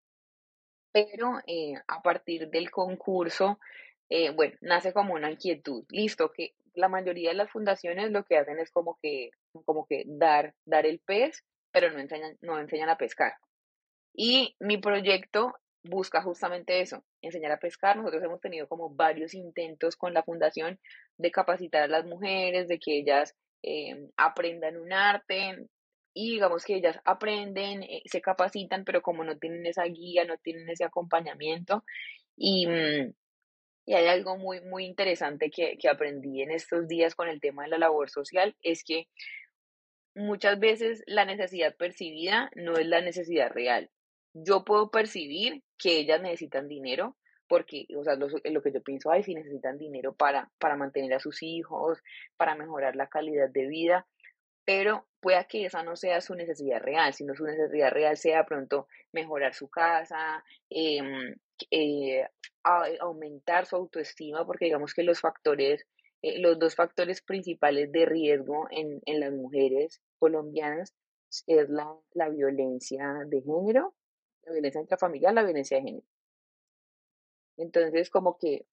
pero eh, a partir del concurso, eh, bueno, nace como una inquietud, listo, que la mayoría de las fundaciones lo que hacen es como que, como que dar, dar el pez, pero no enseñan, no enseñan a pescar. Y mi proyecto busca justamente eso, enseñar a pescar. Nosotros hemos tenido como varios intentos con la fundación de capacitar a las mujeres, de que ellas eh, aprendan un arte. y digamos que ellas aprenden, eh, se capacitan, pero como no tienen esa guía, no tienen ese acompañamiento y, mm, y hay algo muy, muy interesante que, que aprendí en estos días con el tema de la labor social, es que muchas veces la necesidad percibida no es la necesidad real. Yo puedo percibir que ellas necesitan dinero, porque, o sea, lo, lo, que yo pienso, ay, si necesitan dinero para, para mantener a sus hijos, para mejorar la calidad de vida, pero pueda que esa no sea su necesidad real, sino su necesidad real sea pronto mejorar su casa, em, eh, aumentar su autoestima, porque digamos que los factores, eh, los dos factores principales de riesgo en, en las mujeres colombianas es la, la violencia de género, la violencia intrafamiliar, la violencia de género. Entonces, como que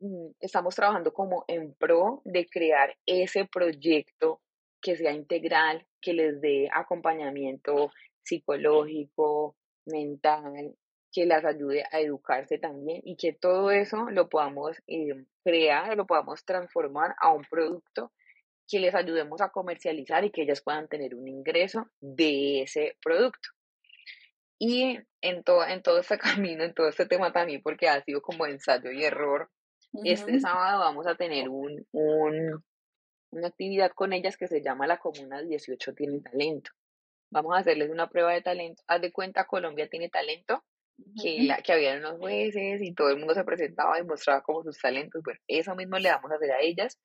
mm, estamos trabajando como en pro de crear ese proyecto que sea integral, que les dé acompañamiento psicológico, mental, que las ayude a educarse también y que todo eso lo podamos eh, crear, lo podamos transformar a un producto que les ayudemos a comercializar y que ellas puedan tener un ingreso de ese producto. Y en todo, en todo este *laughs* camino, en todo este tema también, porque ha sido como ensayo y error, este sábado vamos a tener un, un, una actividad con ellas que se llama La Comuna 18 tiene talento. Vamos a hacerles una prueba de talento. Haz de cuenta, Colombia tiene talento, que, la, que habían unos jueces y todo el mundo se presentaba y mostraba como sus talentos. Bueno, eso mismo le vamos a hacer a ellas.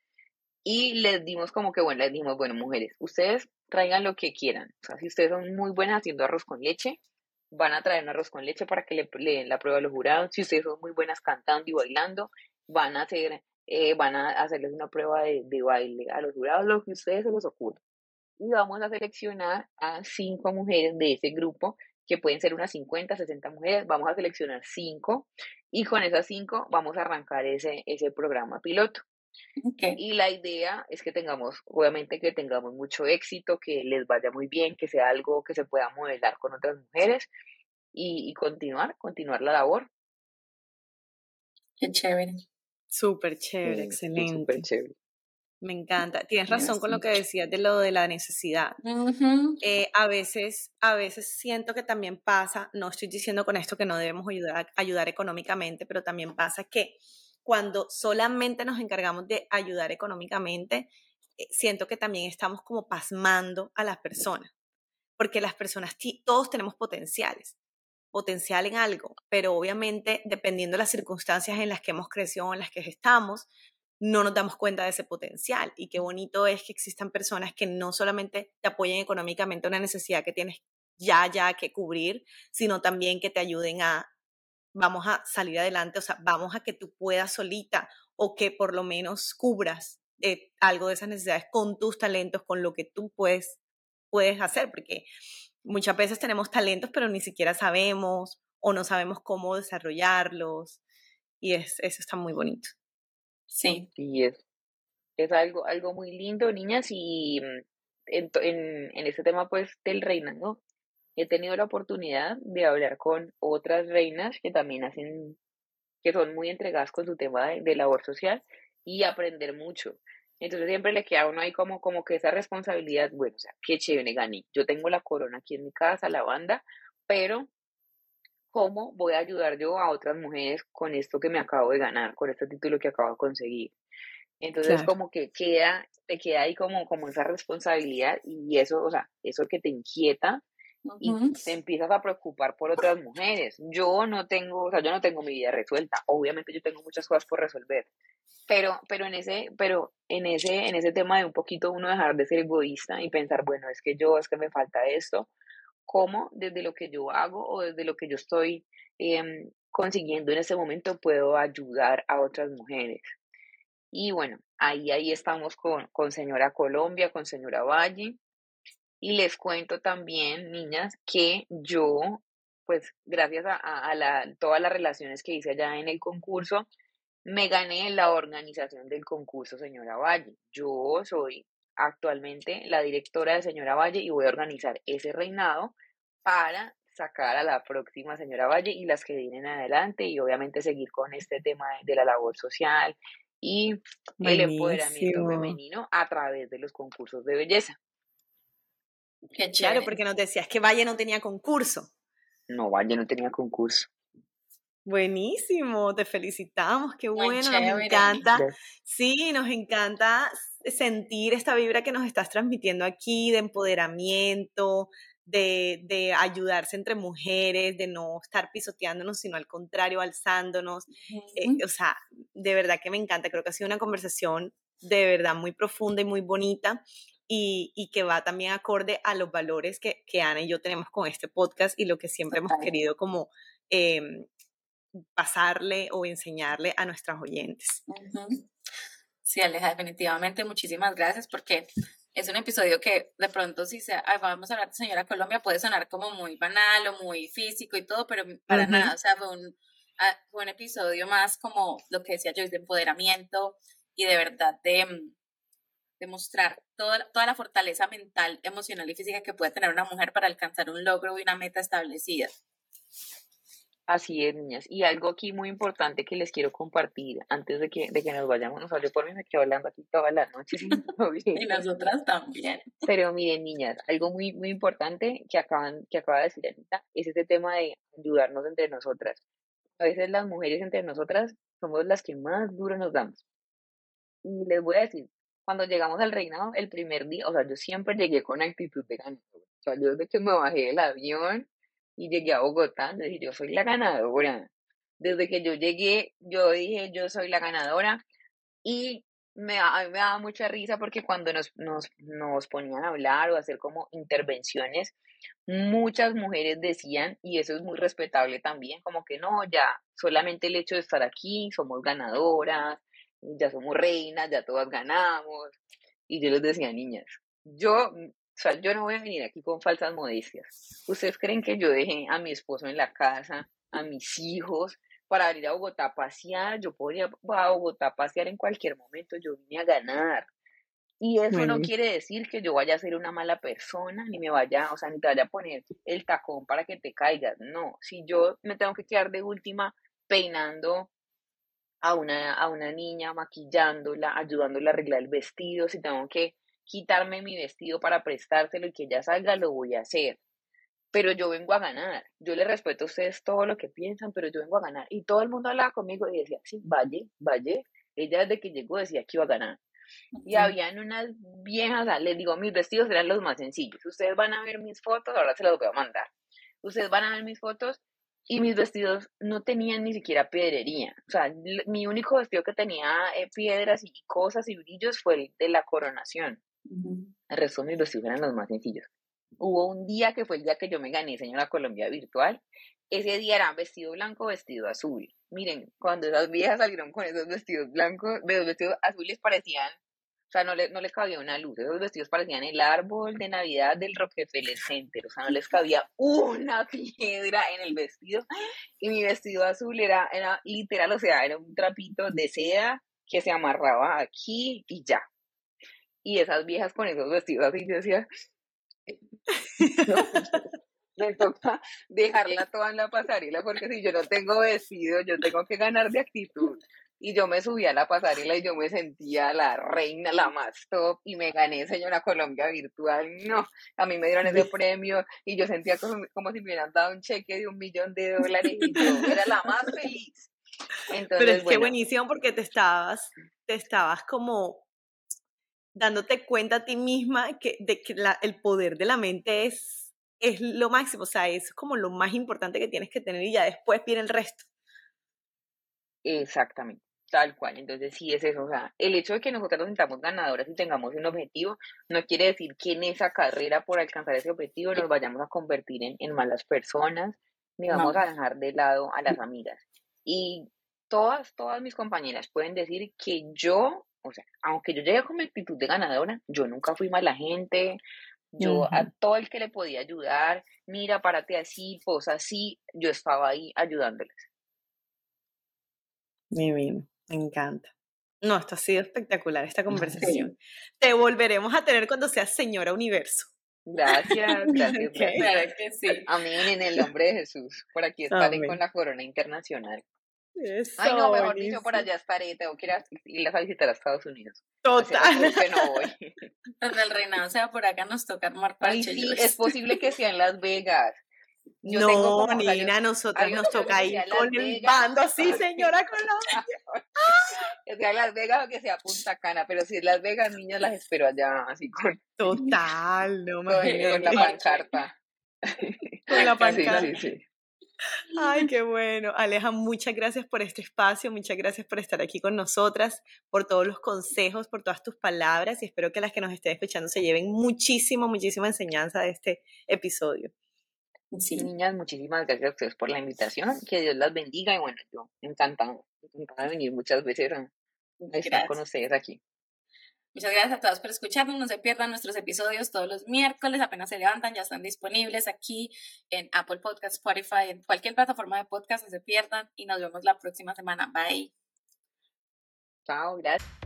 Y les dimos como que, bueno, les dimos, bueno, mujeres, ustedes traigan lo que quieran. O sea, si ustedes son muy buenas haciendo arroz con leche, van a traer un arroz con leche para que le, le den la prueba a los jurados. Si ustedes son muy buenas cantando y bailando, van a hacer eh, van a hacerles una prueba de, de, baile a los jurados, lo que ustedes se les ocurra. Y vamos a seleccionar a cinco mujeres de ese grupo, que pueden ser unas 50, 60 mujeres. Vamos a seleccionar cinco y con esas cinco vamos a arrancar ese, ese programa piloto. Y la idea es que tengamos, obviamente que tengamos mucho éxito, que les vaya muy bien, que sea algo que se pueda modelar con otras mujeres y, y continuar, continuar la labor.
Qué chévere.
Súper chévere, excelente. Me encanta. Tienes razón con lo que decías de lo de la necesidad. Eh, a veces, a veces siento que también pasa, no estoy diciendo con esto que no debemos ayudar, ayudar económicamente, pero también pasa que cuando solamente nos encargamos de ayudar económicamente, eh, siento que también estamos como pasmando a las personas, porque las personas, todos tenemos potenciales potencial en algo, pero obviamente dependiendo de las circunstancias en las que hemos crecido, en las que estamos, no nos damos cuenta de ese potencial. Y qué bonito es que existan personas que no solamente te apoyen económicamente una necesidad que tienes ya, ya que cubrir, sino también que te ayuden a, vamos a salir adelante, o sea, vamos a que tú puedas solita o que por lo menos cubras eh, algo de esas necesidades con tus talentos, con lo que tú puedes, puedes hacer, porque muchas veces tenemos talentos, pero ni siquiera sabemos o no sabemos cómo desarrollarlos. Y es, eso está muy bonito.
Sí. Y es, es algo, algo muy lindo, niñas, y mm, en, en, en este tema pues del reinado, he tenido la oportunidad de hablar con otras reinas que también hacen, que son muy entregadas con su tema de, de labor social y aprender mucho. Entonces siempre le queda a uno ahí como, como que esa responsabilidad, bueno, o sea, qué chévere, gané. Yo tengo la corona aquí en mi casa, la banda, pero ¿cómo voy a ayudar yo a otras mujeres con esto que me acabo de ganar, con este título que acabo de conseguir? Entonces como que queda, te queda ahí como, como esa responsabilidad y eso, o sea, eso que te inquieta y te empiezas a preocupar por otras mujeres. Yo no tengo, o sea, yo no tengo mi vida resuelta. Obviamente yo tengo muchas cosas por resolver, pero, pero en ese, pero en ese, en ese tema de un poquito uno dejar de ser egoísta y pensar, bueno, es que yo, es que me falta esto, ¿cómo desde lo que yo hago o desde lo que yo estoy em, consiguiendo en ese momento puedo ayudar a otras mujeres? Y bueno, ahí, ahí estamos con, con señora Colombia, con señora Valle. Y les cuento también, niñas, que yo, pues gracias a, a la, todas las relaciones que hice allá en el concurso, me gané la organización del concurso Señora Valle. Yo soy actualmente la directora de Señora Valle y voy a organizar ese reinado para sacar a la próxima Señora Valle y las que vienen adelante y obviamente seguir con este tema de la labor social y el empoderamiento femenino a través de los concursos de belleza.
Qué claro, porque nos decías que Valle no tenía concurso.
No, Valle no tenía concurso.
Buenísimo, te felicitamos, qué bueno, nos encanta. Sí, nos encanta sentir esta vibra que nos estás transmitiendo aquí de empoderamiento, de, ayudarse entre mujeres, de no estar pisoteándonos, sino al contrario, alzándonos. Eh, o sea, de verdad que me encanta, creo que ha sido una conversación de verdad muy profunda y muy bonita. Y, que va también acorde a los valores que, Ana y yo tenemos con este podcast y lo que siempre hemos querido como em, pasarle o enseñarle a nuestras oyentes.
Sí, Aleja, definitivamente muchísimas gracias porque es un episodio que de pronto si se, vamos a hablar de Señora Colombia puede sonar como muy banal o muy físico y todo, pero para nada, o sea, fue un, ah, fue un episodio más como lo que decía Joyce de empoderamiento y de verdad de, mm, mostrar toda, la fortaleza mental, emocional y física que puede tener una mujer para alcanzar un logro y una meta establecida.
Así es, niñas. Y algo aquí muy importante que les quiero compartir antes de que, de que nos vayamos. No sé, por mí me quedo hablando aquí toda la noche. *laughs*
y nosotras también.
Pero miren, niñas, algo muy, muy importante que, acaban, que acaba de decir Anita es este tema de ayudarnos entre nosotras. A veces las mujeres entre nosotras somos las que más duro nos damos. Y les voy a decir, cuando llegamos al reinado, el primer día, o sea, yo siempre llegué con actitud de ganar. O sea, yo desde que me bajé del avión, y llegué a Bogotá, decir, yo soy la ganadora. Desde que yo llegué, yo dije, yo soy la ganadora y me, a mí me daba mucha risa porque cuando nos, nos, nos ponían a hablar o hacer como intervenciones, muchas mujeres decían, y eso es muy respetable también, como que no, ya solamente el hecho de estar aquí, somos ganadoras, ya somos reinas, ya todas ganamos. Y yo les decía, niñas, yo o sea, yo no voy a venir aquí con falsas modestias. ¿Ustedes creen que yo dejé a mi esposo en la casa, a mis hijos, para venir a Bogotá a pasear? Yo podría a Bogotá a pasear en cualquier momento, yo vine a ganar. Y eso no quiere decir que yo vaya a ser una mala persona, ni me vaya, o sea, ni te vaya a poner el tacón para que te caigas. No, si yo me tengo que quedar de última peinando a una, a una niña, maquillándola, ayudándola a arreglar el vestido, si tengo que quitarme mi vestido para prestárselo y que ella salga, lo voy a hacer. Pero yo vengo a ganar. Yo le respeto a ustedes todo lo que piensan, pero yo vengo a ganar. Y todo el mundo hablaba conmigo y decía, sí, vaya, vaya. Ella desde que llegó decía que iba a ganar. Y habían unas viejas, les digo, mis vestidos eran los más sencillos. Ustedes van a ver mis fotos, ahora se las voy a mandar. Ustedes van a ver mis fotos y mis vestidos no tenían ni siquiera piedrería. O sea, mi único vestido que tenía eh, piedras y cosas y brillos fue el de la coronación. El resto de mis vestidos eran los más sencillos. Hubo un día que fue el día que yo me gané Señora Colombia Virtual. Ese día era vestido blanco, vestido azul. Miren, cuando esas viejas salieron con esos vestidos blancos, de los vestidos azules parecían, sea, no le, no le cabía una luz. Esos vestidos parecían el árbol de Navidad del Rockefeller Center. O sea, no les cabía una *laughs* piedra en el vestido. Y mi vestido azul era, era literal, o sea, era un trapito de seda que se amarraba aquí y ya y esas viejas con esos vestidos así, yo decía, *laughs* me toca dejarla toda en la pasarela porque si yo no tengo vestido, yo tengo que ganar de actitud. Y yo me subí a la pasarela y yo me sentía la reina, la más top, y me gané Señora Colombia Virtual. No, a mí me dieron ese premio y yo sentía como, como si me hubieran dado un cheque de un millón de dólares y yo era la más feliz.
Entonces, Pero es que buenísimo porque te estabas, te estabas como dándote cuenta a ti misma que, de que el poder de la mente es, es lo máximo, o sea, es como lo más importante que tienes que tener y ya después viene el resto.
Exactamente, tal cual. Entonces sí es eso, o sea, el hecho de que nosotros nos sintamos ganadoras y tengamos un objetivo no quiere decir que en esa carrera por alcanzar ese objetivo nos vayamos a convertir en, malas personas, ni vamos a dejar de lado a las amigas. Y todas, todas mis compañeras pueden decir que yo o sea, aunque yo llegué con mi actitud de ganadora, yo nunca fui mala gente, yo a todo el que le podía ayudar, mira, párate así, posa así, yo estaba ahí ayudándoles.
bien, me encanta. No, esto ha sido espectacular, esta *laughs* conversación. Te volveremos a tener cuando seas señora universo.
Gracias, *laughs* gracias. Claro que sí. Amén, en el nombre de Jesús. Por aquí estaré con la corona internacional. Ay, no, mejor dicho, por allá estaré. Tengo que ir a, visitar a Estados Unidos.
Total.
Que no *laughs* voy.
Donde el reinado sea por acá, nos toca armar
Ay, sí, es posible que sea en Las Vegas.
Yo no, Nina, a nosotros nos toca ir con el bando *laughs* así, señora Colombia. *laughs*
que sea Las Vegas o que sea Punta Cana, pero si es Las Vegas, niños, las espero allá, así con... *laughs*
Total, no me
Con la pancarta.
Con la pancarta. Sí, sí, sí. Ay, qué bueno. Aleja, muchas gracias por este espacio, muchas gracias por estar aquí con nosotras, por todos los consejos, por todas tus palabras y espero que las que nos estén escuchando se lleven muchísimo, muchísima enseñanza de este episodio.
Sí, niñas, muchísimas gracias a ustedes por la invitación, que Dios las bendiga y bueno, yo encantada, encantada de venir muchas veces a, estar con ustedes aquí.
Muchas gracias a todos por escucharnos. No se pierdan nuestros episodios todos los miércoles. Apenas se levantan, ya están disponibles aquí en Apple Podcast, Spotify, en cualquier plataforma de podcast. No se pierdan y nos vemos la próxima semana. Bye.
Chao, gracias.